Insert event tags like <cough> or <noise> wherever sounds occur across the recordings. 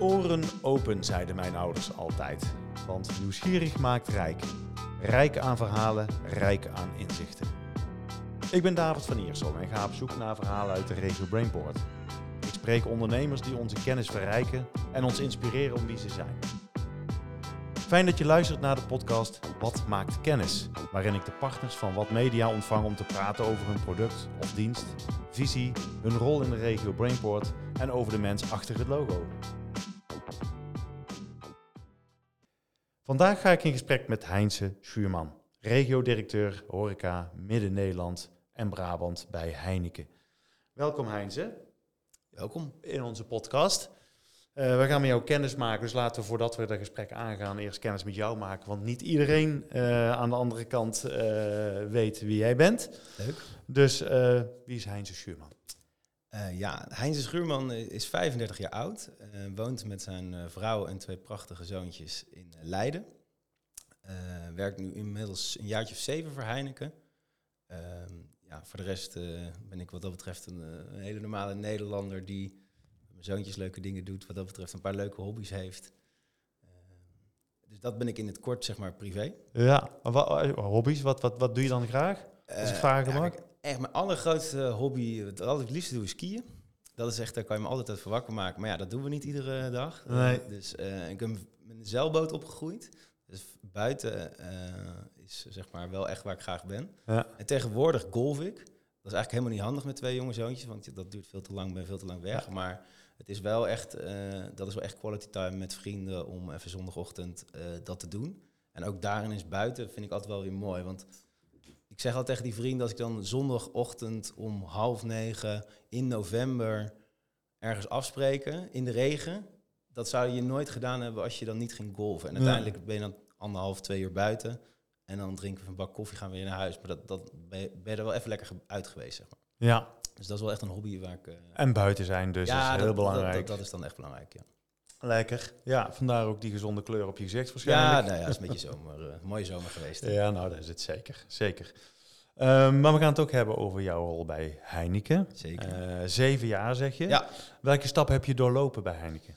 Oren open, zeiden mijn ouders altijd. Want nieuwsgierig maakt rijk. Rijk aan verhalen, rijk aan inzichten. Ik ben David van Iersel en ga op zoek naar verhalen uit de regio Brainport. Ik spreek ondernemers die onze kennis verrijken en ons inspireren om wie ze zijn. Fijn dat je luistert naar de podcast Wat maakt kennis? Waarin ik de partners van Wat Media ontvang om te praten over hun product of dienst, visie, hun rol in de regio Brainport en over de mens achter het logo. Vandaag ga ik in gesprek met Heinze Schuurman, regio-directeur horeca Midden-Nederland en Brabant bij Heineken. Welkom Heinze. Welkom. In onze podcast. Uh, we gaan met jou kennis maken, dus laten we voordat we dat gesprek aangaan eerst kennis met jou maken. Want niet iedereen uh, aan de andere kant uh, weet wie jij bent. Leuk. Dus wie is Heinze Schuurman? Ja, Heinze Schuurman is 35 jaar oud, woont met zijn vrouw en twee prachtige zoontjes in Leiden. werkt nu inmiddels een jaartje of zeven voor Heineken. Ehm, ja, voor de rest ben ik wat dat betreft een, een hele normale Nederlander die mijn zoontjes leuke dingen doet, wat dat betreft een paar leuke hobby's heeft. Uh, dus dat ben ik in het kort, zeg maar, privé. Ja, wat, hobby's, wat, wat, wat doe je dan graag? Als ik uh, vragen mag. Echt mijn allergrootste hobby, wat ik het liefste doe, is skiën. Dat is echt, daar kan je me altijd uit wakker maken. Maar ja, dat doen we niet iedere dag. Nee. dus ik ben met een zeilboot opgegroeid. Dus buiten is zeg maar wel echt waar ik graag ben. Ja. En tegenwoordig golf ik. Dat is eigenlijk helemaal niet handig met twee jonge zoontjes, want dat duurt veel te lang, ben veel te lang weg. Ja. Maar het is wel echt, uh, dat is wel echt quality time met vrienden om even zondagochtend dat te doen. En ook daarin is buiten, vind ik altijd wel weer mooi. Want ik zeg altijd tegen die vrienden, als ik dan zondagochtend om half negen in november ergens afspreken in de regen, dat zou je nooit gedaan hebben als je dan niet ging golven. En uiteindelijk ben je dan anderhalf, twee uur buiten. En dan drinken we een bak koffie, gaan we weer naar huis. Maar dat, dat ben, je, ben je er wel even lekker uit geweest, zeg maar. Ja, dus dat is wel echt een hobby waar ik... Uh, en buiten zijn dus, ja, is heel dat, belangrijk. Dat, dat, dat, is dan echt belangrijk, ja. Lekker. Ja, vandaar ook die gezonde kleur op je gezicht waarschijnlijk. Ja, nou ja, het is een beetje zomer, uh, mooie zomer geweest. Ja, nou dat is het zeker. Zeker. Um, maar we gaan het ook hebben over jouw rol bij Heineken. Zeker. Uh, zeven jaar zeg je. Ja. Welke stap heb je doorlopen bij Heineken?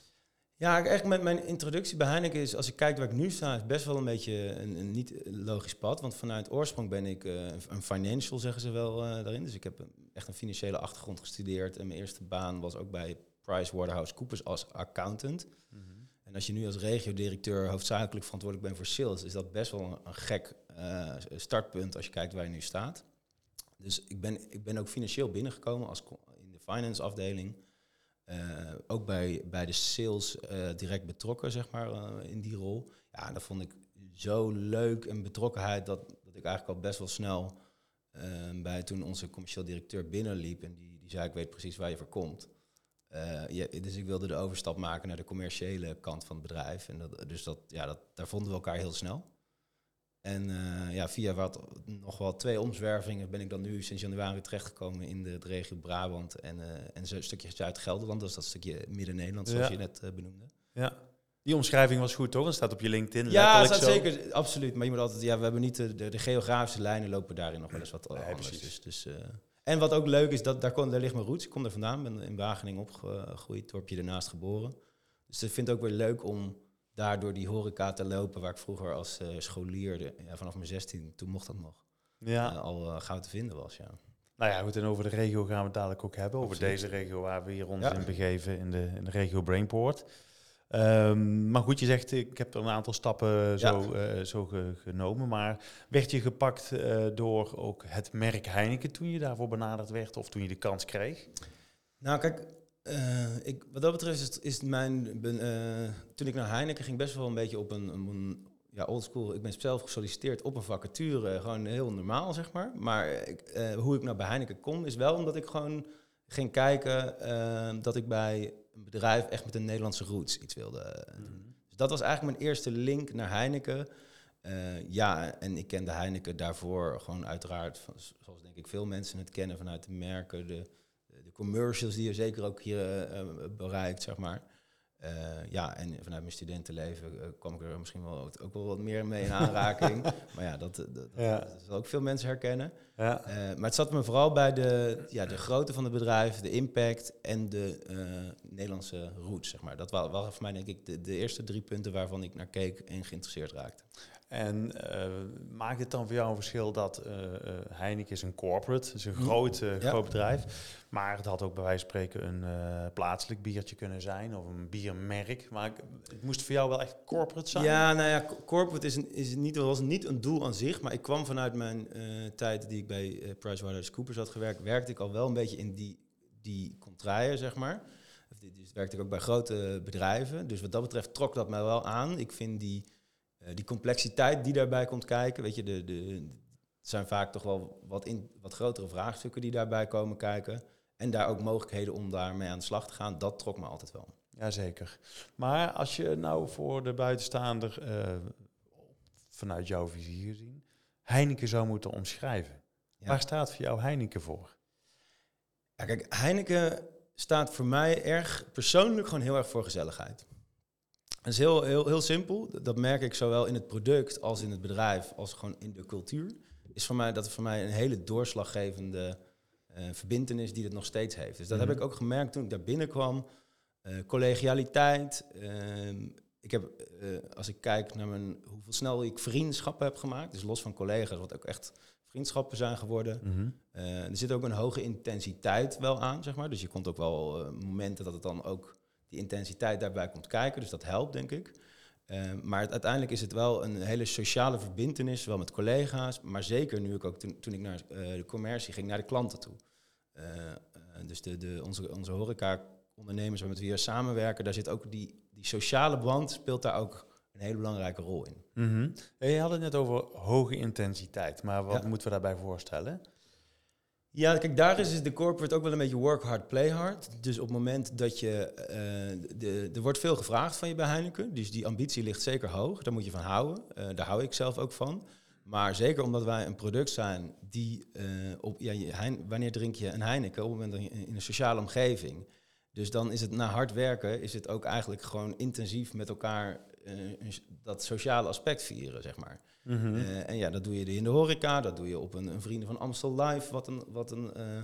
Ja, echt met mijn introductie bij Heineken is, als ik kijk waar ik nu sta, is best wel een beetje een, een niet logisch pad. Want vanuit oorsprong ben ik uh, een financial, zeggen ze wel daarin. Dus ik heb echt een financiële achtergrond gestudeerd. En mijn eerste baan was ook bij PricewaterhouseCoopers als accountant. Mm -hmm. En als je nu als regio-directeur hoofdzakelijk verantwoordelijk bent voor sales, is dat best wel een, een gek uh, startpunt als je kijkt waar je nu staat. Dus ik ben, ik ben ook financieel binnengekomen als in de finance afdeling. Uh, ook bij, bij de sales uh, direct betrokken, zeg maar, uh, in die rol. Ja, dat vond ik zo leuk en betrokkenheid dat, dat ik eigenlijk al best wel snel bij toen onze commercieel directeur binnenliep en die, die zei, ik weet precies waar je voor komt. Ja, dus ik wilde de overstap maken naar de commerciële kant van het bedrijf. En dat, dus dat, ja, dat, daar vonden we elkaar heel snel. En uh, ja, via wat, nog wel twee omzwervingen ben ik dan nu sinds januari terechtgekomen in de, de regio Brabant en, uh, en zo'n stukje Zuid-Gelderland. Dat is dat stukje Midden-Nederland, zoals ja. je net benoemde. Ja. Die omschrijving was goed, toch? Dat staat op je LinkedIn. Ja, dat zeker, absoluut. Maar je moet altijd, ja, we hebben niet de, de, de geografische lijnen lopen daarin nog wel eens wat nee, anders. Dus, dus, en wat ook leuk is, dat daar, kon, daar ligt mijn roots. Ik kom er vandaan, ben in Wageningen opgegroeid, dorpje ernaast geboren. Dus ik vind het ook weer leuk om daardoor die horeca te lopen, waar ik vroeger als uh, scholier, de, ja, vanaf mijn 16, toen mocht dat nog, ja. uh, al uh, gauw te vinden was. Ja. Nou ja, goed, en over de regio gaan we het dadelijk ook hebben, over Absoluut. deze regio waar we hier ons ja. in begeven, in de, in de regio Brainport. Um, maar goed, je zegt, ik heb er een aantal stappen zo, ja. zo ge, genomen, maar werd je gepakt door ook het merk Heineken toen je daarvoor benaderd werd of toen je de kans kreeg? Nou, kijk, uh, ik, wat dat betreft is, is mijn. Ben, toen ik naar Heineken ging, best wel een beetje op een, een ja, oldschool. Ik ben zelf gesolliciteerd op een vacature, gewoon heel normaal, zeg maar. Maar ik, hoe ik nou bij Heineken kom, is wel omdat ik gewoon ging kijken dat ik bij een bedrijf echt met een Nederlandse roots iets wilde doen. Mm. Dus dat was eigenlijk mijn eerste link naar Heineken. ja, en ik kende Heineken daarvoor gewoon uiteraard, van, zoals denk ik veel mensen het kennen vanuit de merken, de de commercials die je zeker ook hier uh, bereikt, zeg maar. Ja, en vanuit mijn studentenleven uh, kwam ik er misschien wel ook wel wat meer mee in aanraking. <laughs> maar ja, dat, dat, ja. dat, zal ook veel mensen herkennen. Ja. maar het zat me vooral bij de, ja, de grootte van het bedrijf, de impact en de Nederlandse roots, zeg maar. Dat waren, waren voor mij denk ik de, de eerste drie punten waarvan ik naar keek en geïnteresseerd raakte. En uh, maakt het dan voor jou een verschil dat uh, Heineken is een corporate, is een groot, groot bedrijf, maar het had ook bij wijze van spreken een plaatselijk biertje kunnen zijn of een biermerk. Maar het moest voor jou wel echt corporate zijn? Ja, nou ja, corporate is, een, is niet, was niet een doel aan zich, maar ik kwam vanuit mijn tijd die ik bij PricewaterhouseCoopers had gewerkt, werkte ik al wel een beetje in die, die contraien, zeg maar. Dus werkte ik ook bij grote bedrijven. Dus wat dat betreft trok dat mij wel aan. Ik vind die eh, die complexiteit die daarbij komt kijken, weet je, de, de, het zijn vaak toch wel wat, in, wat grotere vraagstukken die daarbij komen kijken. En daar ook mogelijkheden om daarmee aan de slag te gaan, dat trok me altijd wel. Jazeker. Maar als je nou voor de buitenstaander, uh, vanuit jouw visie gezien, Heineken zou moeten omschrijven. Waar staat voor jou Heineken voor? Ja, kijk, Heineken staat voor mij erg persoonlijk gewoon heel erg voor gezelligheid. Het is heel, heel, heel simpel. Dat merk ik zowel in het product als in het bedrijf, als gewoon in de cultuur. Is voor mij, dat voor mij een hele doorslaggevende uh, verbindenis die het nog steeds heeft. Dus dat heb mhm. ik ook gemerkt toen ik daar binnenkwam. Uh, collegialiteit. Ehm, ik heb, eh, als ik kijk naar mijn, hoeveel snel ik vriendschappen heb gemaakt, dus los van collega's, wat ook echt vriendschappen zijn geworden. Mhm. er zit ook een hoge intensiteit wel aan, zeg maar. Dus je komt ook wel momenten dat het dan ook die intensiteit daarbij komt kijken. Dus dat helpt, denk ik. Ehm, maar uiteindelijk is het wel een hele sociale verbindenis, wel met collega's, maar zeker nu ik ook toen, toen ik naar uh, de commercie ging, naar de klanten toe. Eh, eh, dus de, de, onze, onze horeca-ondernemers met wie we samenwerken, daar zit ook die, die sociale band, speelt daar ook een hele belangrijke rol in. Mm Je had het net over hoge intensiteit, maar wat moeten we daarbij voorstellen? Ja, kijk, daar is de corporate ook wel een beetje work hard, play hard. Dus op het moment dat je... Uh, de, er wordt veel gevraagd van je bij Heineken. Dus die ambitie ligt zeker hoog. Daar moet je van houden. Uh, daar hou ik zelf ook van. Maar zeker omdat wij een product zijn die... Uh, op, ja, wanneer drink je een Heineken? Op het moment dat je in een sociale omgeving... Dus dan is het na hard werken, is het ook eigenlijk gewoon intensief met elkaar dat sociale aspect vieren, zeg maar. Mhm. Eh, en ja, dat doe je in de horeca, dat doe je op een, een Vrienden van Amstel Live, wat een, wat een uh,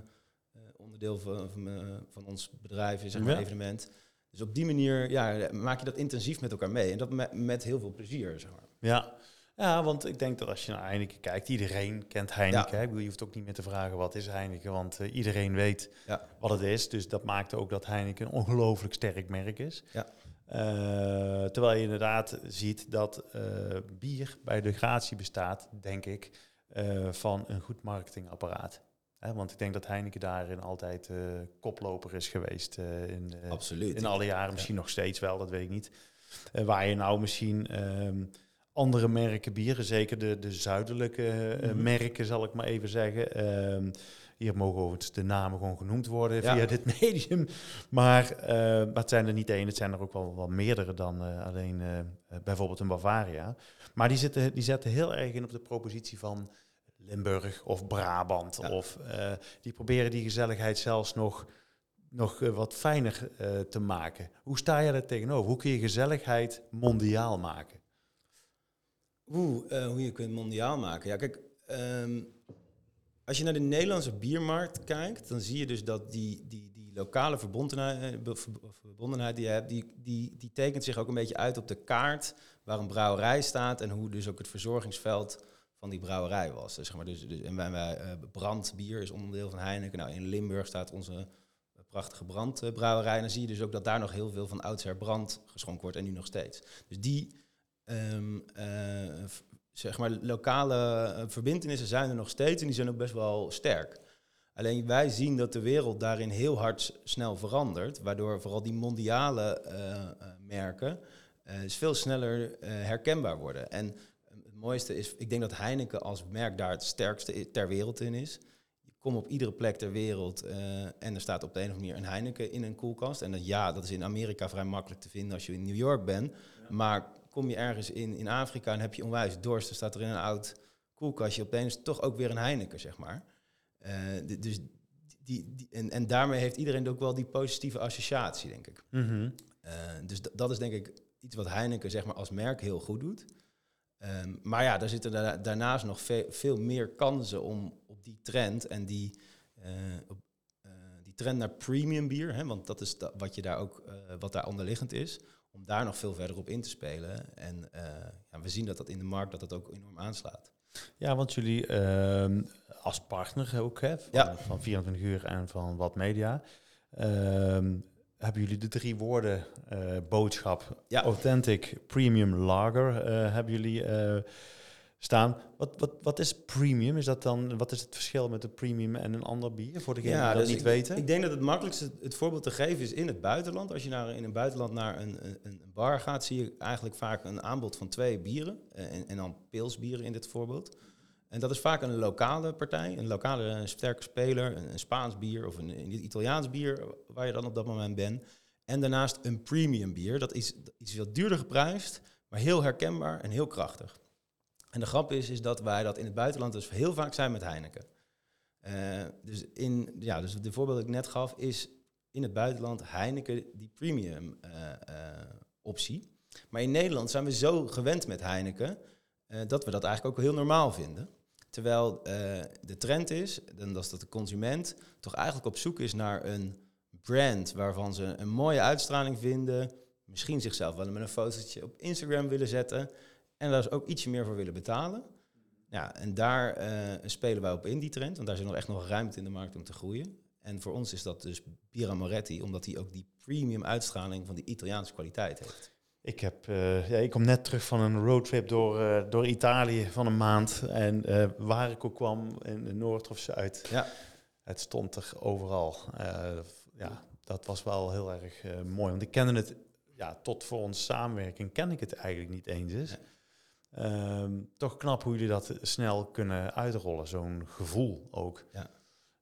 onderdeel van, van, van, ons bedrijf is, een evenement. Dus op die manier ja, maak je dat intensief met elkaar mee. En dat met, met heel veel plezier, zeg maar. Ja. ja, want ik denk dat als je naar Heineken kijkt, iedereen kent Heineken. Ja. Ik bedoel, je hoeft ook niet meer te vragen wat is Heineken, want iedereen weet ja. wat het is. Dus dat maakt ook dat Heineken een ongelooflijk sterk merk is. Ja. Uh, terwijl je inderdaad ziet dat uh, bier bij de gratie bestaat, denk ik, uh, van een goed marketingapparaat. Hè, want ik denk dat Heineken daarin altijd koploper is geweest. in, Absoluut. In alle jaren, misschien nog steeds wel, dat weet ik niet. waar je nou misschien um, andere merken bieren, zeker de, de zuidelijke mm -hmm. merken zal ik maar even zeggen. Um, hier mogen overigens de namen gewoon genoemd worden via dit <laughs> medium. Maar, uh, het zijn er niet één, het zijn er ook wel, wel meerdere dan uh, alleen uh, bijvoorbeeld een Bavaria. Maar die, zitten, die zetten heel erg in op de propositie van Limburg of Brabant. Of die proberen die gezelligheid zelfs nog, nog wat fijner te maken. Hoe sta je daar tegenover? Hoe kun je gezelligheid mondiaal maken? Oeh, hoe je kunt mondiaal maken. Ja, kijk, um, als je naar de Nederlandse biermarkt kijkt, dan zie je dus dat die, die, die lokale verbondenheid, eh, verbondenheid die je hebt, die, die, die tekent zich ook een beetje uit op de kaart waar een brouwerij staat en hoe dus ook het verzorgingsveld van die brouwerij was. Dus, zeg maar, dus, dus, en wij, wij, uh, brandbier is onderdeel van Heineken. Nou, in Limburg staat onze prachtige brandbrouwerij. En dan zie je dus ook dat daar nog heel veel van oudsher brand geschonken wordt en nu nog steeds. Dus die uh, zeg maar, lokale uh, verbindenissen zijn er nog steeds en die zijn ook best wel sterk. Alleen wij zien dat de wereld daarin heel hard snel verandert, waardoor vooral die mondiale uh, merken veel sneller herkenbaar worden. En het mooiste is, ik denk dat Heineken als merk daar het sterkste ter wereld in is. Je komt op iedere plek ter wereld en er staat op de een of andere manier een Heineken in een koelkast. En dat, ja, dat is in Amerika vrij makkelijk te vinden als je in New York bent. Maar kom je ergens in, in Afrika en heb je onwijs dorst, dan staat er in een oud koelkastje opeens toch ook weer een Heineken, zeg maar. Uh, dus die, die, en, en daarmee heeft iedereen ook wel die positieve associatie, denk ik. Mm dus dat is denk ik iets wat Heineken zeg maar, als merk heel goed doet. Ehm, maar ja, daar zitten daarnaast nog veel, meer kansen om op die trend en die, op, die trend naar premium bier, hè, want dat is wat, je daar ook, wat daar onderliggend is, om daar nog veel verder op in te spelen. En ja, we zien dat dat in de markt dat dat ook enorm aanslaat. Ja, want jullie ehm, als partner ook hè, van, van 24 uur en van Wat Media. Ehm, hebben jullie de drie woorden uh, boodschap, ja. authentic, premium, lager, uh, hebben jullie staan. Wat, wat, wat is premium? Is dat dan, wat is het verschil met een premium en een ander bier, voor degenen ja, die dat dus niet ik, weten? Ik denk dat het makkelijkste het voorbeeld te geven is in het buitenland. Als je naar, in een buitenland naar een, een, een bar gaat, zie je eigenlijk vaak een aanbod van twee bieren. En, en dan pilsbieren in dit voorbeeld. En dat is vaak een lokale partij, een lokale sterke speler, een, Spaans bier of een, een, Italiaans bier waar je dan op dat moment bent. En daarnaast een premium bier, dat is iets wat duurder geprijsd, maar heel herkenbaar en heel krachtig. En de grap is, is dat wij dat in het buitenland dus heel vaak zijn met Heineken. Uh, dus, in, ja, dus de voorbeeld dat ik net gaf is in het buitenland Heineken die premium uh, uh, optie. Maar in Nederland zijn we zo gewend met Heineken dat we dat eigenlijk ook heel normaal vinden. Terwijl de trend is, en dat is dat de consument toch eigenlijk op zoek is naar een brand waarvan ze een mooie uitstraling vinden. Misschien zichzelf wel met een fotootje op Instagram willen zetten. En daar dus ook ietsje meer voor willen betalen. Ja, en daar uh, spelen wij op in, die trend. Want daar zit nog echt nog ruimte in de markt om te groeien. En voor ons is dat dus Bira Moretti, omdat hij ook die premium uitstraling van die Italiaanse kwaliteit heeft. Ik, heb, uh, ja, ik kom net terug van een roadtrip door, uh, door Italië van een maand. En waar ik ook kwam, in de Noord of Zuid, ja. het stond er overal. ja, dat was wel heel erg mooi. Want ik kende het, ja, tot voor onze samenwerking ken ik het eigenlijk niet eens. Is. Ehm, toch knap hoe jullie dat snel kunnen uitrollen, zo'n gevoel ook. Ja.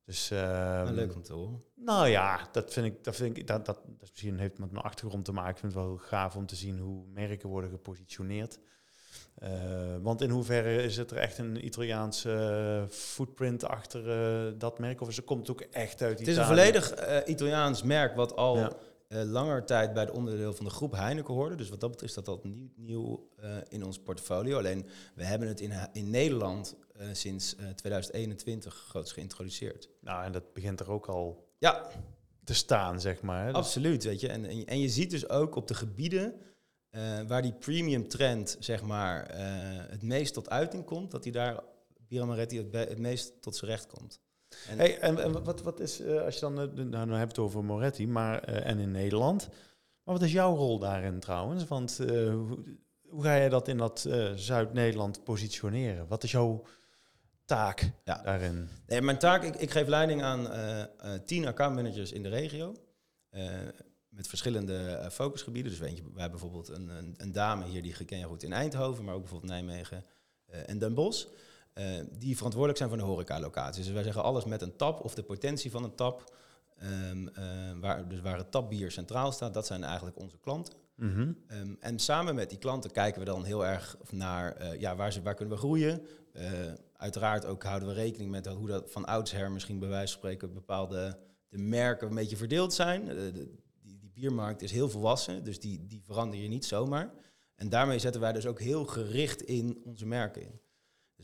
Dus, uh, leuk om te horen. Nou ja, dat vind ik, dat vind ik, dat, dat, dat misschien heeft met mijn achtergrond te maken. Ik vind het wel gaaf om te zien hoe merken worden gepositioneerd. Uh, want in hoeverre is het er echt een Italiaanse footprint achter uh, dat merk? Of is het, komt ook echt uit Italië? Het is een volledig uh, Italiaans merk wat al ja. Langer tijd bij de onderdeel van de groep Heineken hoorde. Dus wat dat betreft is dat dat nieuw, nieuw in ons portfolio. Alleen we hebben het in, in Nederland uh, sinds uh, 2021 groots geïntroduceerd. Nou, en dat begint er ook al ja. te staan, zeg maar. Absoluut, weet je. En, en, en, je ziet dus ook op de gebieden uh, waar die premium trend, zeg maar, het meest tot uiting komt, dat hij daar Bira Moretti het, het, meest tot zijn recht komt. En, hey, en, en wat, wat is, als je dan, nou, dan hebben we het over Moretti, maar, en in Nederland, maar wat is jouw rol daarin trouwens? Want hoe, hoe ga je dat in dat Zuid-Nederland positioneren? Wat is jouw taak ja. daarin? Nee, mijn taak, ik, ik geef leiding aan tien accountmanagers in de regio. Met verschillende focusgebieden. Dus weet je, wij hebben bijvoorbeeld een, een, een, dame hier die ken je goed in Eindhoven, maar ook bijvoorbeeld Nijmegen en Den Bosch. Die verantwoordelijk zijn voor de horecalocaties. Dus wij zeggen alles met een tap of de potentie van een tap. Um, waar, dus waar het tapbier centraal staat, dat zijn eigenlijk onze klanten. Mm -hmm. um, en samen met die klanten kijken we dan heel erg naar ja, waar, ze, waar kunnen we groeien. Uiteraard ook houden we rekening met hoe dat van oudsher misschien bij wijze van spreken bepaalde de merken een beetje verdeeld zijn. De, de, die, die, biermarkt is heel volwassen, dus die, die verander je niet zomaar. En daarmee zetten wij dus ook heel gericht in onze merken in.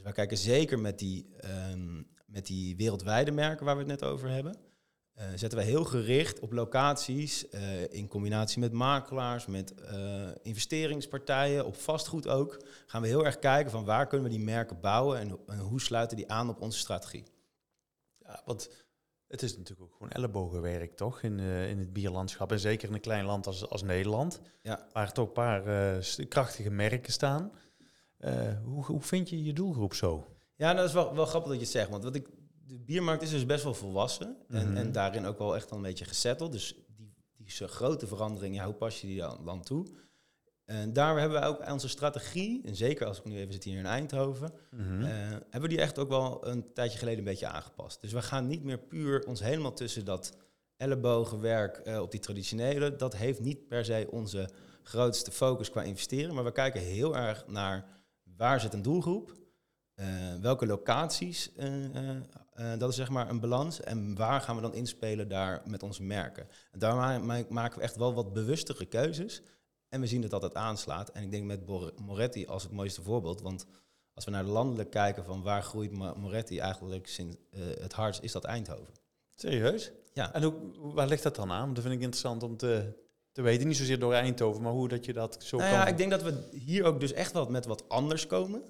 Wij kijken zeker met die, um, met die wereldwijde merken waar we het net over hebben. Uh, zetten wij heel gericht op locaties, uh, in combinatie met makelaars, met uh, investeringspartijen, op vastgoed ook. Gaan we heel erg kijken van waar kunnen we die merken bouwen en, en hoe sluiten die aan op onze strategie. Ja, want het is natuurlijk ook gewoon ellebogenwerk, toch, in, in het bierlandschap. En zeker in een klein land als, als Nederland, ja. waar toch een paar krachtige merken staan. Hoe, hoe vind je je doelgroep zo? Ja, dat is wel, wel grappig dat je het zegt. Want wat ik de biermarkt is dus best wel volwassen. en, mhm. en daarin ook wel echt al een beetje gezetteld. Dus die, die grote verandering, ja, hoe pas je die dan, toe? En daar hebben we ook onze strategie, en zeker als ik nu even zit hier in Eindhoven, mm hebben we die echt ook wel een tijdje geleden een beetje aangepast. Dus we gaan niet meer puur ons helemaal tussen dat ellebogenwerk uh, op die traditionele, dat heeft niet per se onze grootste focus qua investeren, maar we kijken heel erg naar waar zit een doelgroep, uh, welke locaties uh, Uh, dat is zeg maar een balans. En waar gaan we dan inspelen daar met onze merken? En daar maken we echt wel wat bewustere keuzes. En we zien dat dat het aanslaat. En ik denk met Moretti als het mooiste voorbeeld. Want als we naar de landelijk kijken van waar groeit Moretti eigenlijk sinds, het hardst, is dat Eindhoven. Serieus? Ja. En hoe, waar ligt dat dan aan? Dat vind ik interessant om te, te weten. Niet zozeer door Eindhoven, maar hoe dat je dat zo nou kan... Ja, ik denk dat we hier ook dus echt wel met wat anders komen.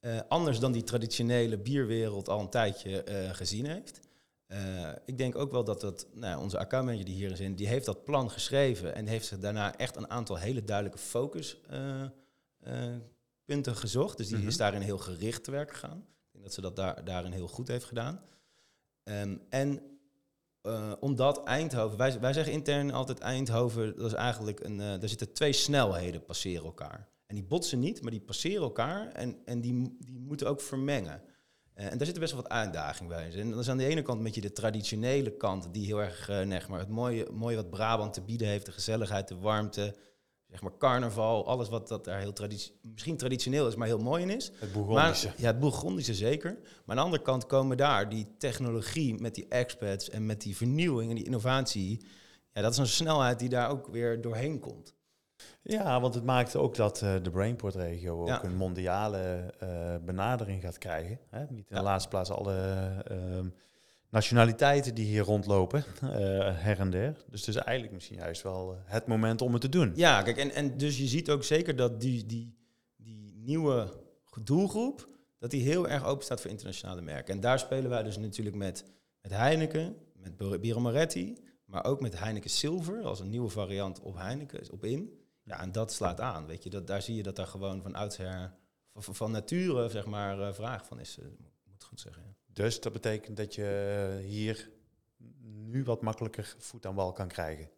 Uh, anders dan die traditionele bierwereld al een tijdje uh, gezien heeft. Uh, ik denk ook wel dat dat, nou, onze accountmanager die hier is in, die heeft dat plan geschreven en heeft zich daarna echt een aantal hele duidelijke focuspunten gezocht. Dus die mm -hmm. is daarin heel gericht te werk gegaan. Ik denk dat ze dat daar, daarin heel goed heeft gedaan. Um, en uh, omdat Eindhoven, wij, wij zeggen intern altijd Eindhoven, dat is eigenlijk een, uh, daar zitten twee snelheden passeren elkaar. En die botsen niet, maar die passeren elkaar en, en die, die moeten ook vermengen. Uh, en daar zit best wel wat uitdaging bij. En dat is aan de ene kant een beetje de traditionele kant, die heel erg, nee, maar het mooie, mooie wat Brabant te bieden heeft, de gezelligheid, de warmte, zeg maar carnaval, alles wat dat daar heel traditie misschien traditioneel is, maar heel mooi in is. Het Bourgondische. ja, het Bourgondische zeker. Maar aan de andere kant komen daar die technologie met die expats en met die vernieuwing en die innovatie. Ja, dat is een snelheid die daar ook weer doorheen komt. Ja, want het maakt ook dat uh, de Brainport-regio ook een mondiale uh, benadering gaat krijgen. Hè? Niet in de laatste plaats alle uh, nationaliteiten die hier rondlopen, uh, <laughs> her en der. Dus het is eigenlijk misschien juist wel eh, het moment om het te doen. Ja, kijk, en, en dus je ziet ook zeker dat die, die, die nieuwe doelgroep, dat die heel erg open staat voor internationale merken. En daar spelen wij dus natuurlijk met, met Heineken, met Biro Moretti, maar ook met Heineken Silver, als een nieuwe variant op Heineken, op in. Ja, en dat slaat aan, weet je. Dat, daar zie je dat daar gewoon van oudsher, van, van nature, zeg maar, uh, vraag van is, moet goed zeggen. Dus dat betekent dat je hier nu wat makkelijker voet aan wal kan krijgen.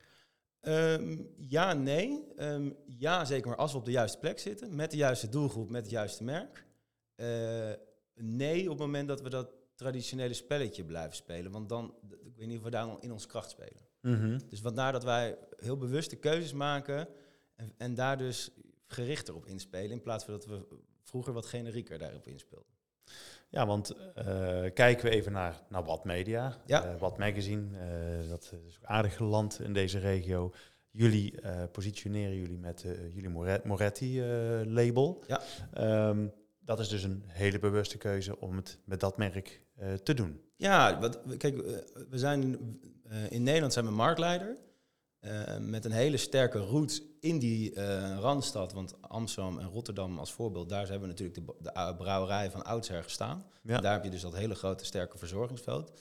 Um, ja, nee. Um, ja, zeker. Maar als we op de juiste plek zitten, met de juiste doelgroep, met het juiste merk. Uh, nee, op het moment dat we dat traditionele spelletje blijven spelen. Want dan, ik weet niet of we daar in onze kracht spelen. Mm -hmm. Dus vandaar dat wij heel bewuste keuzes maken en, en daar dus gerichter op inspelen. In plaats van dat we vroeger wat generieker daarop inspeelden. Ja, want uh, kijken we even naar, naar Wat Media, ja. Uh, Wat Magazine, uh, dat is ook aardig geland in deze regio. Jullie positioneren jullie met jullie Moretti-label. ja. Um, dat is dus een hele bewuste keuze om het met dat merk te doen. Ja, wat, kijk, we zijn in Nederland zijn we marktleider. Uh, met een hele sterke route in die uh, randstad. Want Amsterdam en Rotterdam als voorbeeld, daar hebben we natuurlijk de, de brouwerijen van oudsher gestaan. Ja. Daar heb je dus dat hele grote sterke verzorgingsveld.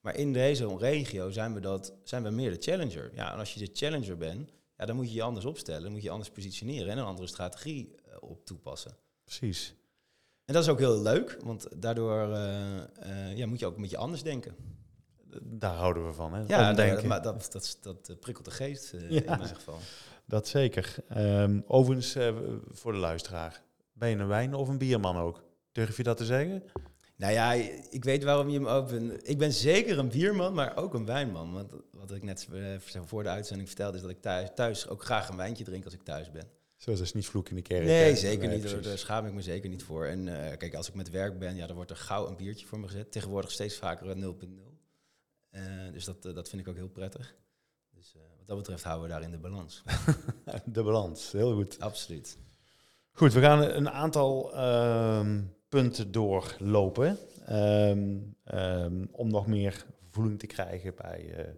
Maar in deze regio zijn we, dat, zijn we meer de challenger. Ja, en als je de challenger bent, ja, dan moet je je anders opstellen. moet je anders positioneren en een andere strategie uh, op toepassen. Precies. En dat is ook heel leuk, want daardoor ja, moet je ook een beetje anders denken daar houden we van. Hè? Ja, dat, maar dat, dat, dat, eh, prikkelt de geest uh, ja, in mijn geval. Dat zeker. Um, overigens, uh, voor de luisteraar, ben je een wijn- of een bierman ook? Durf je dat te zeggen? Nou ja, ik weet waarom je hem ook bent. Ik ben zeker een bierman, maar ook een wijnman. Want wat ik net voor de uitzending vertelde, is dat ik thuis, thuis ook graag een wijntje drink als ik thuis ben. Zoals is niet vloek in de kerk. Nee, zeker niet. Daar schaam ik me zeker niet voor. En uh, kijk, als ik met werk ben, ja, dan wordt er gauw een biertje voor me gezet. Tegenwoordig steeds vaker 0.0. Uh, dus dat, uh, dat vind ik ook heel prettig. Dus uh, wat dat betreft houden we daar in de balans. <laughs> de balans, heel goed. Absoluut. Goed, we gaan een aantal um, punten doorlopen. Um, um, om nog meer voeling te krijgen bij,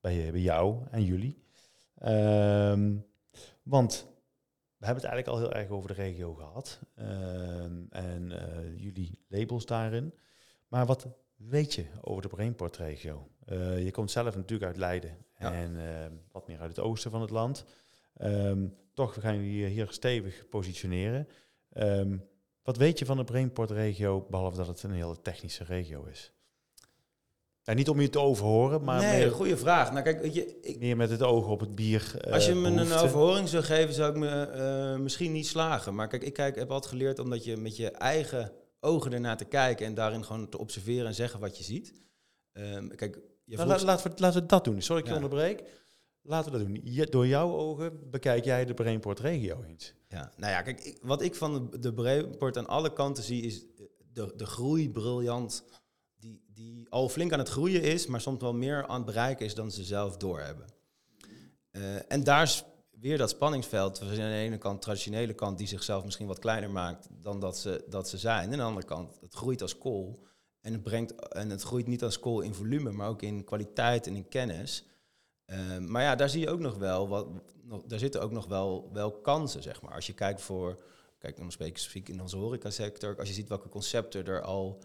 bij, bij jou en jullie. want we hebben het eigenlijk al heel erg over de regio gehad. en jullie labels daarin. Maar wat weet je over de Brainport-regio? Uh, je komt zelf natuurlijk uit Leiden ja. en uh, wat meer uit het oosten van het land. Um, toch gaan jullie hier stevig positioneren. Um, wat weet je van de Brainport-regio, behalve dat het een hele technische regio is? En niet om je te overhoren, maar nee, meer, goede vraag. Nou, kijk, weet je, ik, meer met het oog op het bier. Uh, als je me behoefte. een overhoring zou geven, zou ik me misschien niet slagen. Maar kijk, ik kijk, heb altijd geleerd omdat je met je eigen ogen ernaar te kijken en daarin gewoon te observeren en zeggen wat je ziet. Um, kijk, je nou, laten, we, laten we dat doen. Sorry, ik ja. onderbreek. Laten we dat doen. Je, door jouw ogen bekijk jij de Brainport regio eens. Ja, nou ja, kijk, ik, wat ik van de, de Brainport aan alle kanten zie is de, de groei briljant die, die al flink aan het groeien is, maar soms wel meer aan het bereiken is dan ze zelf doorhebben. Uh, en daar weer dat spanningsveld. Zijn aan de ene kant traditionele kant die zichzelf misschien wat kleiner maakt dan dat ze, dat ze zijn. En aan de andere kant, het groeit als kool. En het, brengt, en het groeit niet als kool in volume, maar ook in kwaliteit en in kennis. Uh, maar ja, daar zie je ook nog wel, wat, nog, daar zitten ook nog wel, wel kansen, zeg maar. Als je kijkt voor, kijk dan specifiek in onze horecasector, als je ziet welke concepten er al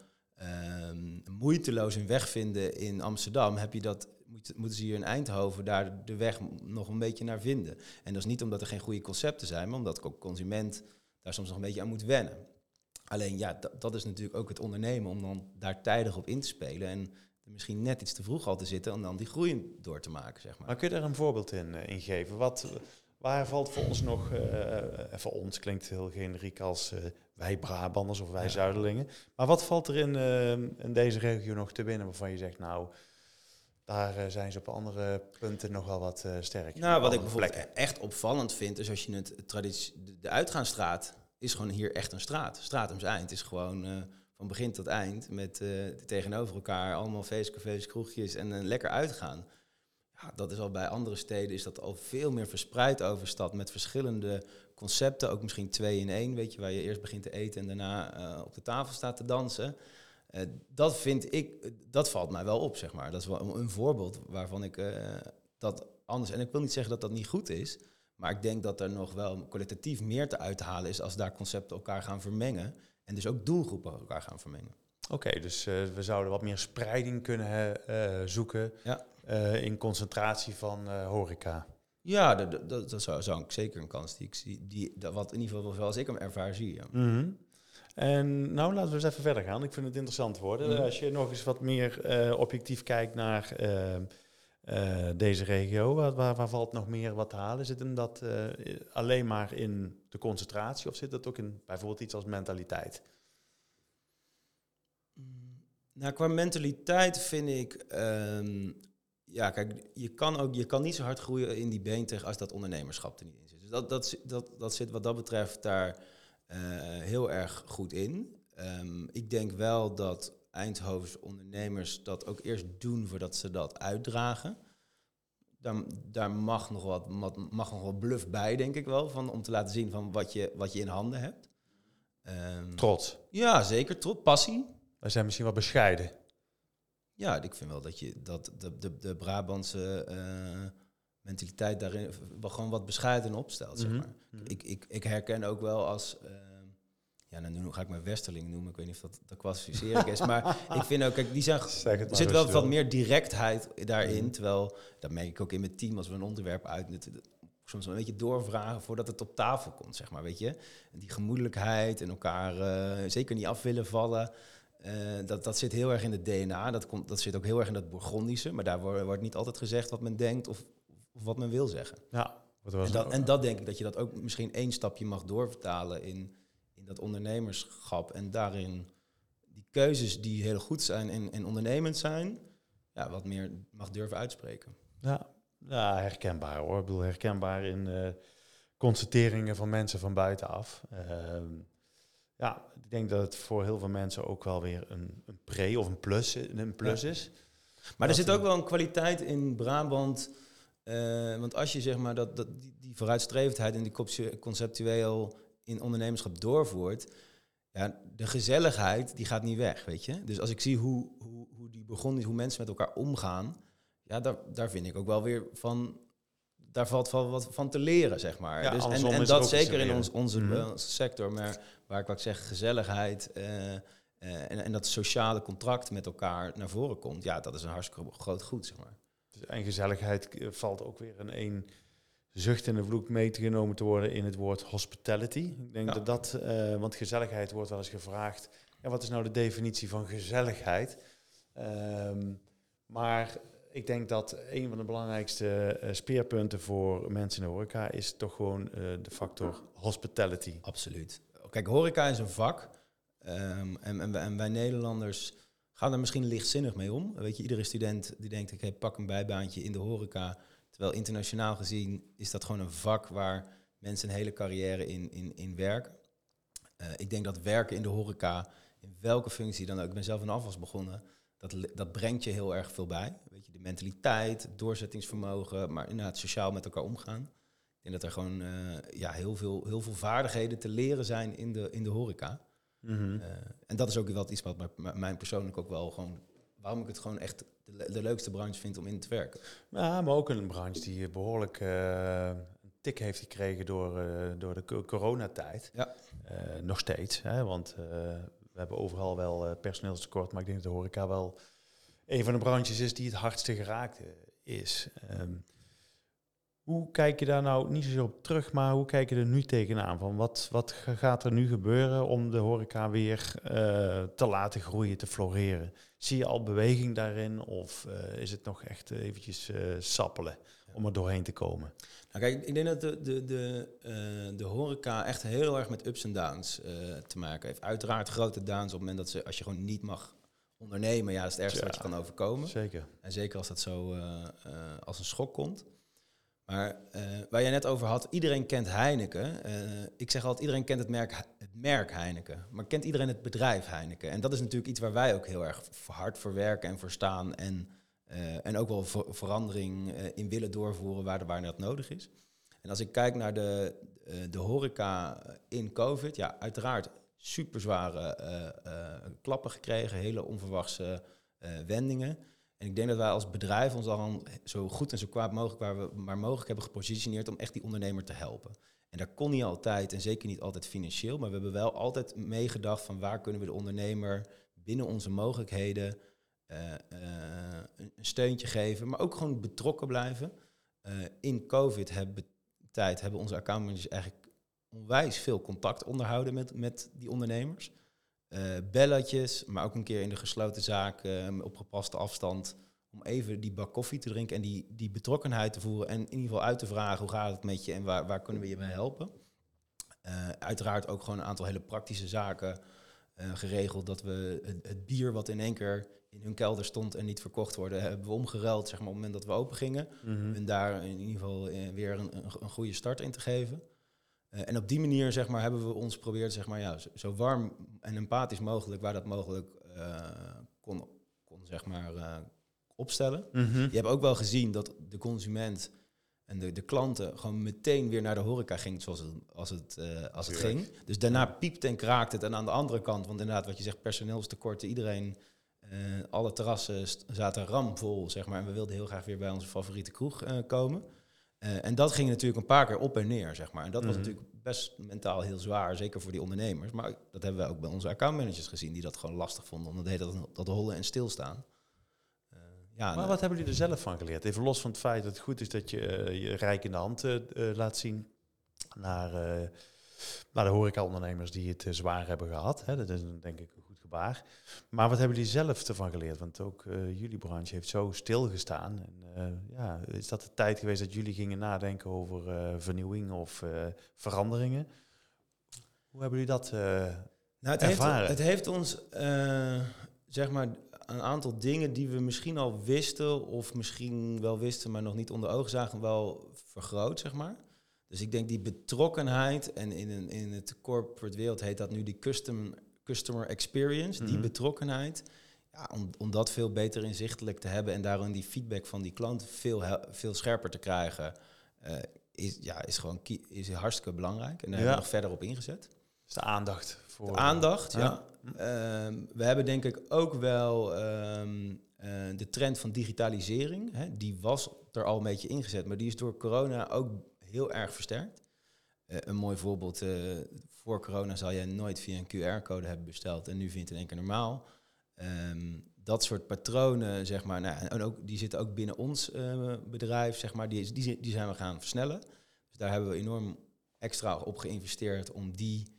um, moeiteloos een weg vinden in Amsterdam, heb je dat, moet, moeten ze hier in Eindhoven daar de weg nog een beetje naar vinden. En dat is niet omdat er geen goede concepten zijn, maar omdat ook consument daar soms nog een beetje aan moet wennen. Alleen ja, dat is natuurlijk ook het ondernemen om dan daar tijdig op in te spelen en misschien net iets te vroeg al te zitten om dan die groei door te maken, zeg maar. Maar kun je daar een voorbeeld in, uh, in geven? Wat, waar valt voor ons nog, uh, voor ons klinkt heel generiek als uh, wij Brabanders of wij ja. Zuiderlingen. Maar wat valt er in, in deze regio nog te binnen waarvan je zegt, nou, daar zijn ze op andere punten nog wel wat sterker. Nou, wat ik bijvoorbeeld plekken. echt opvallend vind, is als je het traditie, de uitgaansstraat is gewoon hier echt een straat. Stratums Eind is gewoon van begin tot eind met uh, tegenover elkaar allemaal feestcafés, kroegjes en uh, lekker uitgaan. Ja, dat is al bij andere steden is dat al veel meer verspreid over stad met verschillende concepten, ook misschien twee in één, weet je, waar je eerst begint te eten en daarna uh, op de tafel staat te dansen. Dat vind ik, dat valt mij wel op, zeg maar. Dat is wel een voorbeeld waarvan ik dat anders. En ik wil niet zeggen dat dat niet goed is, maar ik denk dat er nog wel kwalitatief meer te uithalen is als daar concepten elkaar gaan vermengen. En dus ook doelgroepen elkaar gaan vermengen. Oké, dus uh, we zouden wat meer spreiding kunnen zoeken ja. in concentratie van horeca. Ja, dat, dat, dat zou, zou, ik zeker een kans die ik zie, die, dat wat in ieder geval zoals ik hem ervaar zie. Ja. Mm -hmm. En nou laten we eens even verder gaan. Ik vind het interessant worden. Mm -hmm. Als je nog eens wat meer objectief kijkt naar deze regio, waar, waar, waar, valt nog meer wat te halen? Zit hem dat alleen maar in de concentratie of zit dat ook in bijvoorbeeld iets als mentaliteit? Nou, qua mentaliteit vind ik, um, ja, kijk, je kan, ook, je kan niet zo hard groeien in die beenteg als dat ondernemerschap er niet in zit. Dus dat, dat, dat, dat zit wat dat betreft daar heel erg goed in. Um, ik denk wel dat Eindhoven's ondernemers dat ook eerst doen voordat ze dat uitdragen daar, daar mag, nog wat, mag nog wat bluff bij, denk ik wel, van, om te laten zien van wat je, wat je in handen hebt. Um, trots. Ja, zeker. Trots. Passie. Wij zijn misschien wat bescheiden. Ja, ik vind wel dat je dat de, de, de Brabantse uh, mentaliteit daarin wel gewoon wat bescheiden opstelt. Zeg mhm. maar. -hmm. ik, ik, ik herken ook wel als. Uh, ja, nou, nu ga ik mijn Westerling noemen. Ik weet niet of dat, dat klassificering is. Maar <laughs> ik vind ook, kijk, die zijn, er zit wel wat meer directheid daarin. Mm. Terwijl, dat merk ik ook in mijn team als we een onderwerp uit soms een beetje doorvragen voordat het op tafel komt, zeg maar, weet je. Die gemoedelijkheid en elkaar uh, zeker niet af willen vallen. Uh, dat, dat zit heel erg in het DNA. Dat, komt, dat zit ook heel erg in dat Bourgondische. Maar daar wordt, wordt niet altijd gezegd wat men denkt of, of wat men wil zeggen. Ja, en dat, en dat denk ik dat je dat ook misschien één stapje mag doorvertalen in dat ondernemerschap en daarin die keuzes die heel goed zijn en, en ondernemend zijn, ja, wat meer mag durven uitspreken. Ja, ja herkenbaar hoor. Ik bedoel, herkenbaar in uh, constateringen van mensen van buitenaf. Uh, ja, ik denk dat het voor heel veel mensen ook wel weer een, een pre of een plus, een plus ja. is. Maar er zit ook wel een kwaliteit in Brabant. Uh, want als je zeg maar dat, dat die, die vooruitstrevendheid en die conceptueel in ondernemerschap doorvoert, ja, de gezelligheid die gaat niet weg, weet je. Dus als ik zie hoe, hoe, hoe die begon, hoe mensen met elkaar omgaan, ja, daar, daar vind ik ook wel weer van, daar valt wel wat van te leren, zeg maar. Ja, dus, en, en dat zeker in ons, onze, mm -hmm. onze sector, maar waar ik wat zeg, gezelligheid uh, uh, en, en dat sociale contract met elkaar naar voren komt, ja, dat is een hartstikke groot goed, zeg maar. Dus, en gezelligheid valt ook weer in één zucht en de vloek meegenomen te worden in het woord hospitality. Ik denk dat dat, uh, want gezelligheid wordt wel eens gevraagd. Ja, wat is nou de definitie van gezelligheid? Um, maar ik denk dat een van de belangrijkste uh, speerpunten voor mensen in de horeca is toch gewoon uh, de factor hospitality. Absoluut. Kijk, horeca is een vak. Um, en, en, en, wij Nederlanders gaan er misschien lichtzinnig mee om. Weet je, iedere student die denkt, ik pak een bijbaantje in de horeca Terwijl internationaal gezien is dat gewoon een vak waar mensen een hele carrière in, in, in werken. Uh, ik denk dat werken in de horeca, in welke functie dan ook, ik ben zelf in afwas begonnen, dat, dat brengt je heel erg veel bij. Weet je, de mentaliteit, doorzettingsvermogen, maar inderdaad sociaal met elkaar omgaan. Ik denk dat er gewoon eh, ja, heel, veel, heel veel vaardigheden te leren zijn in de, in de horeca. Mhm. Eh, en dat is ook wel iets wat mij persoonlijk ook wel gewoon... waarom ik het gewoon echt de, le- de leukste branche vind om in te werken. Ja, maar ook een branche die behoorlijk eh, een tik heeft gekregen door, eh, door de co- coronatijd. Ja. Nog steeds, hè, want we hebben overal wel personeelstekort, maar ik denk dat de horeca wel een van de branches is die het hardste geraakt is. Ehm, hoe kijk je daar nou niet zozeer op terug, maar hoe kijk je er nu tegenaan? Van wat, wat ga- gaat er nu gebeuren om de horeca weer eh, te laten groeien, te floreren? Zie je al beweging daarin of eh, is het nog echt eventjes eh, sappelen om er doorheen te komen? Nou kijk, ik denk dat de, de, de, de horeca echt heel erg met ups en downs te maken heeft. Uiteraard grote downs op het moment dat ze, als je gewoon niet mag ondernemen, ja, dat is het ergste wat je kan overkomen. Zeker. En zeker als dat zo als een schok komt. Maar eh, waar jij net over had, iedereen kent Heineken. Eh, ik zeg altijd, iedereen kent het merk, het merk Heineken. Maar kent iedereen het bedrijf Heineken? En dat is natuurlijk iets waar wij ook heel erg hard voor werken en voor staan. En, eh, en ook wel ver- verandering in willen doorvoeren waar, waar dat nodig is. En als ik kijk naar de, de horeca in COVID, ja, uiteraard super zware klappen gekregen, hele onverwachte wendingen. En ik denk dat wij als bedrijf ons dan zo goed en zo kwaad mogelijk waar we maar mogelijk hebben gepositioneerd om echt die ondernemer te helpen. En dat kon niet altijd en zeker niet altijd financieel, maar we hebben wel altijd meegedacht van waar kunnen we de ondernemer binnen onze mogelijkheden eh, eh, een steuntje geven, maar ook gewoon betrokken blijven. Eh, in COVID hebben, tijd hebben onze accountmanagers eigenlijk onwijs veel contact onderhouden met, met die ondernemers. Eh, belletjes, maar ook een keer in de gesloten zaak eh, op gepaste afstand. Om even die bak koffie te drinken en die, die betrokkenheid te voeren. En in ieder geval uit te vragen hoe gaat het met je en waar, waar kunnen we je bij helpen. Eh, uiteraard ook gewoon een aantal hele praktische zaken geregeld. Dat we het, het bier wat in één keer in hun kelder stond en niet verkocht worden, hebben we omgeruild zeg maar, op het moment dat we open gingen. Mhm. En daar in ieder geval weer een, een, een goede start in te geven. Eh, en op die manier zeg maar, hebben we ons geprobeerd zeg maar, ja, zo, warm en empathisch mogelijk, waar dat mogelijk eh, kon, kon zeg maar, eh, opstellen. Mhm. Je hebt ook wel gezien dat de consument en de, de klanten gewoon meteen weer naar de horeca ging zoals het, als het, als het ging. Dus daarna piepte en kraakte het. En aan de andere kant, want inderdaad wat je zegt, personeelstekorten, iedereen... alle terrassen zaten ramvol, zeg maar. En we wilden heel graag weer bij onze favoriete kroeg komen. Eh, en dat ging natuurlijk een paar keer op en neer, zeg maar. En dat was Mhm. natuurlijk best mentaal heel zwaar, zeker voor die ondernemers. Maar dat hebben we ook bij onze accountmanagers gezien, die dat gewoon lastig vonden. Omdat heet dat, dat hollen en stilstaan. Eh, ja, Maar en, wat hebben jullie er zelf van geleerd? Even los van het feit dat het goed is dat je eh, je rijk in de hand laat zien naar, naar de horecaondernemers die het zwaar hebben gehad. Hè? Dat is denk ik een Maar wat hebben jullie zelf ervan geleerd? Want ook eh, jullie branche heeft zo stilgestaan. En, eh, ja, is dat de tijd geweest dat jullie gingen nadenken over eh, vernieuwing of veranderingen? Hoe hebben jullie dat? Nou, het, heeft, ervaren. het heeft ons, zeg maar, een aantal dingen die we misschien al wisten, of misschien wel wisten, maar nog niet onder ogen zagen, wel vergroot, zeg maar. Dus ik denk die betrokkenheid, en in, een, in het corporate wereld heet dat nu die custom, customer experience, die Mhm. betrokkenheid, ja, om, om dat veel beter inzichtelijk te hebben en daarin die feedback van die klant veel, veel scherper te krijgen, eh, is, ja, is gewoon is hartstikke belangrijk. En daar Ja. hebben we nog verder op ingezet. is de aandacht voor... De aandacht, ja. Ja. Ehm, we hebben denk ik ook wel ehm, eh, de trend van digitalisering. Hè, die was er al een beetje ingezet, maar die is door corona ook heel erg versterkt. Eh, een mooi voorbeeld, voor corona zal jij nooit via een QR-code hebben besteld en nu vindt het in één keer normaal. Ehm, dat soort patronen, zeg maar, nou, en ook, die zitten ook binnen ons eh, bedrijf, zeg maar, die, die, die zijn we gaan versnellen. Dus daar hebben we enorm extra op geïnvesteerd om die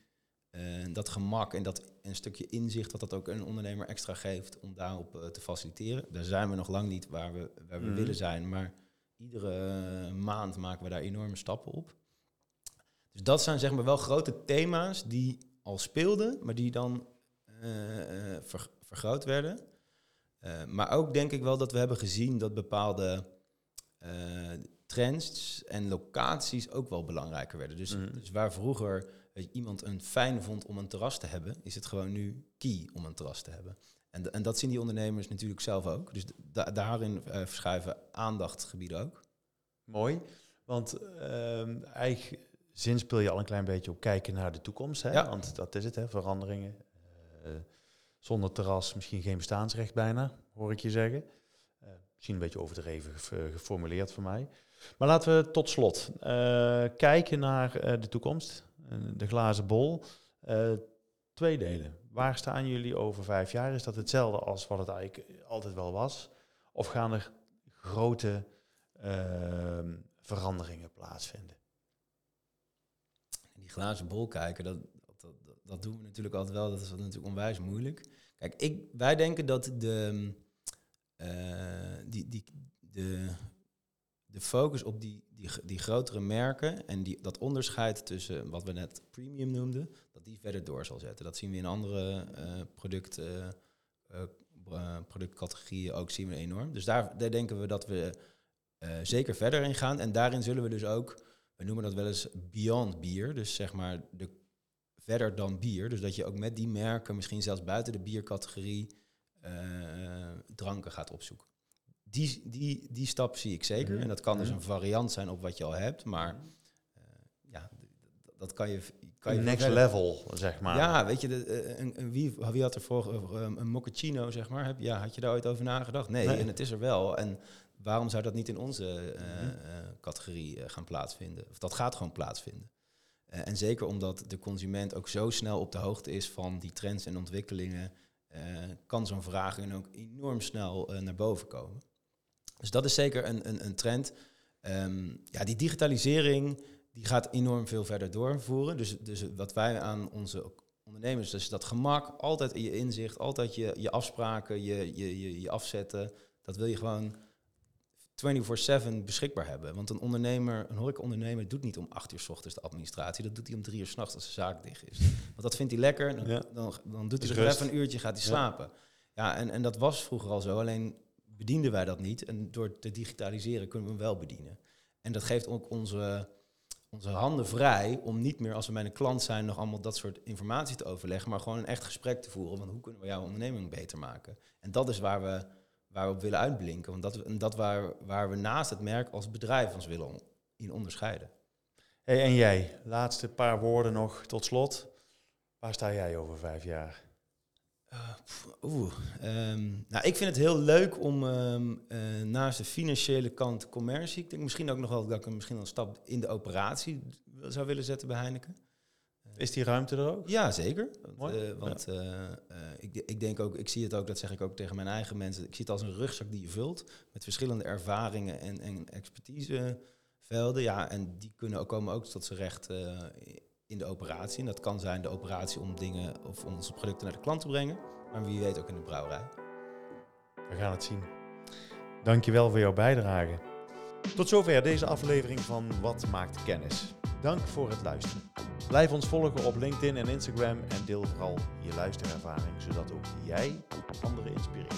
eh, dat gemak en dat een stukje inzicht dat dat ook een ondernemer extra geeft om daarop eh, te faciliteren. Daar zijn we nog lang niet waar we, waar we Mhm. willen zijn, maar iedere maand maken we daar enorme stappen op. Dus dat zijn zeg maar wel grote thema's die al speelden, maar die dan eh, eh, ver- vergroot werden. Eh, maar ook denk ik wel dat we hebben gezien dat bepaalde trends en locaties ook wel belangrijker werden. Dus, Mhm. dus waar vroeger je, iemand een fijn vond om een terras te hebben, is het gewoon nu key om een terras te hebben. En, en dat zien die ondernemers natuurlijk zelf ook. Dus da daarin verschuiven aandachtgebieden ook. Mooi, want uh, eigenlijk zin speel je al een klein beetje op kijken naar de toekomst. Hè? Ja. Want dat is het, hè? veranderingen. Uh, zonder terras misschien geen bestaansrecht bijna, hoor ik je zeggen. Uh, misschien een beetje overdreven geformuleerd voor mij. Maar laten we tot slot kijken naar de toekomst. de glazen bol. twee delen. Waar staan jullie over vijf jaar? Is dat hetzelfde als wat het eigenlijk altijd wel was? Of gaan er grote uh, veranderingen plaatsvinden? Die glazen bol kijken, dat, dat, dat, doen we natuurlijk altijd wel. Dat is natuurlijk onwijs moeilijk. Kijk, ik, wij denken dat de, uh, die, die, de, de focus op die, die, die grotere merken en die, dat onderscheid tussen wat we net premium noemden, dat die verder door zal zetten. Dat zien we in andere uh, producten, uh, productcategorieën ook zien we enorm. Dus daar, daar denken we dat we zeker verder in gaan. En daarin zullen we dus ook, we noemen dat wel eens beyond bier, dus zeg maar de verder dan bier. Dus dat je ook met die merken misschien zelfs buiten de biercategorie dranken gaat opzoeken die, die, die stap zie ik zeker. Mhm. En dat kan dus mhm. een variant zijn op wat je al hebt, maar uh, ja, dat kan je. Kan je next level, zeg maar. Ja, weet je, de, eh, een, een, wie, wie had er uh, een mochaccino, zeg maar? Heb, ja, had je daar ooit over nagedacht? Nee, en het is er wel. En waarom zou dat niet in onze uh, categorie gaan plaatsvinden? Of dat gaat gewoon plaatsvinden. en zeker omdat de consument ook zo snel op de hoogte is van die trends en ontwikkelingen, kan zo'n vraging ook enorm snel naar boven komen. Dus dat is zeker een, een, een trend. Ehm, ja, die digitalisering die gaat enorm veel verder doorvoeren. Dus, dus wat wij aan onze ondernemers, dus dat gemak, altijd in je inzicht, altijd je, je afspraken, je, je, je, je afzetten, dat wil je gewoon 24-7 beschikbaar hebben. Want een ondernemer, een horecaondernemer doet niet om acht uur s ochtends de administratie. Dat doet hij om drie uur s'nachts als de zaak dicht is. Want dat vindt hij lekker. Dan, dan, dan, doet hij er even een uurtje, gaat hij slapen. Ja, en, en dat was vroeger al zo. Alleen bedienden wij dat niet. En door te digitaliseren kunnen we hem wel bedienen. En dat geeft ook onze, onze handen vrij om niet meer als we bij een klant zijn nog allemaal dat soort informatie te overleggen, maar gewoon een echt gesprek te voeren. Want hoe kunnen we jouw onderneming beter maken? En dat is waar we, waar we op willen uitblinken. Want dat, en dat waar, waar we naast het merk als bedrijf ons willen in onderscheiden. Hey, en jij, laatste paar woorden nog tot slot. Waar sta jij over vijf jaar? Oeh, ehm, nou, ik vind het heel leuk om um, uh, naast de financiële kant commercie, ik denk misschien ook nog wel dat ik misschien een stap in de operatie zou willen zetten bij Heineken. Is die ruimte er ook? Ja, zeker. Want, uh, want uh, ik, ik, denk ook, ik zie het ook, dat zeg ik ook tegen mijn eigen mensen, ik zie het als een rugzak die je vult met verschillende ervaringen en, en expertisevelden. Ja, en die kunnen ook, komen ook tot zijn recht in de operatie. En dat kan zijn de operatie om dingen of om onze producten naar de klant te brengen. Maar wie weet ook in de brouwerij. We gaan het zien. Dankjewel voor jouw bijdrage. Tot zover deze aflevering van Wat maakt kennis. Dank voor het luisteren. Blijf ons volgen op LinkedIn en Instagram en deel vooral je luisterervaring, zodat ook jij anderen inspireert.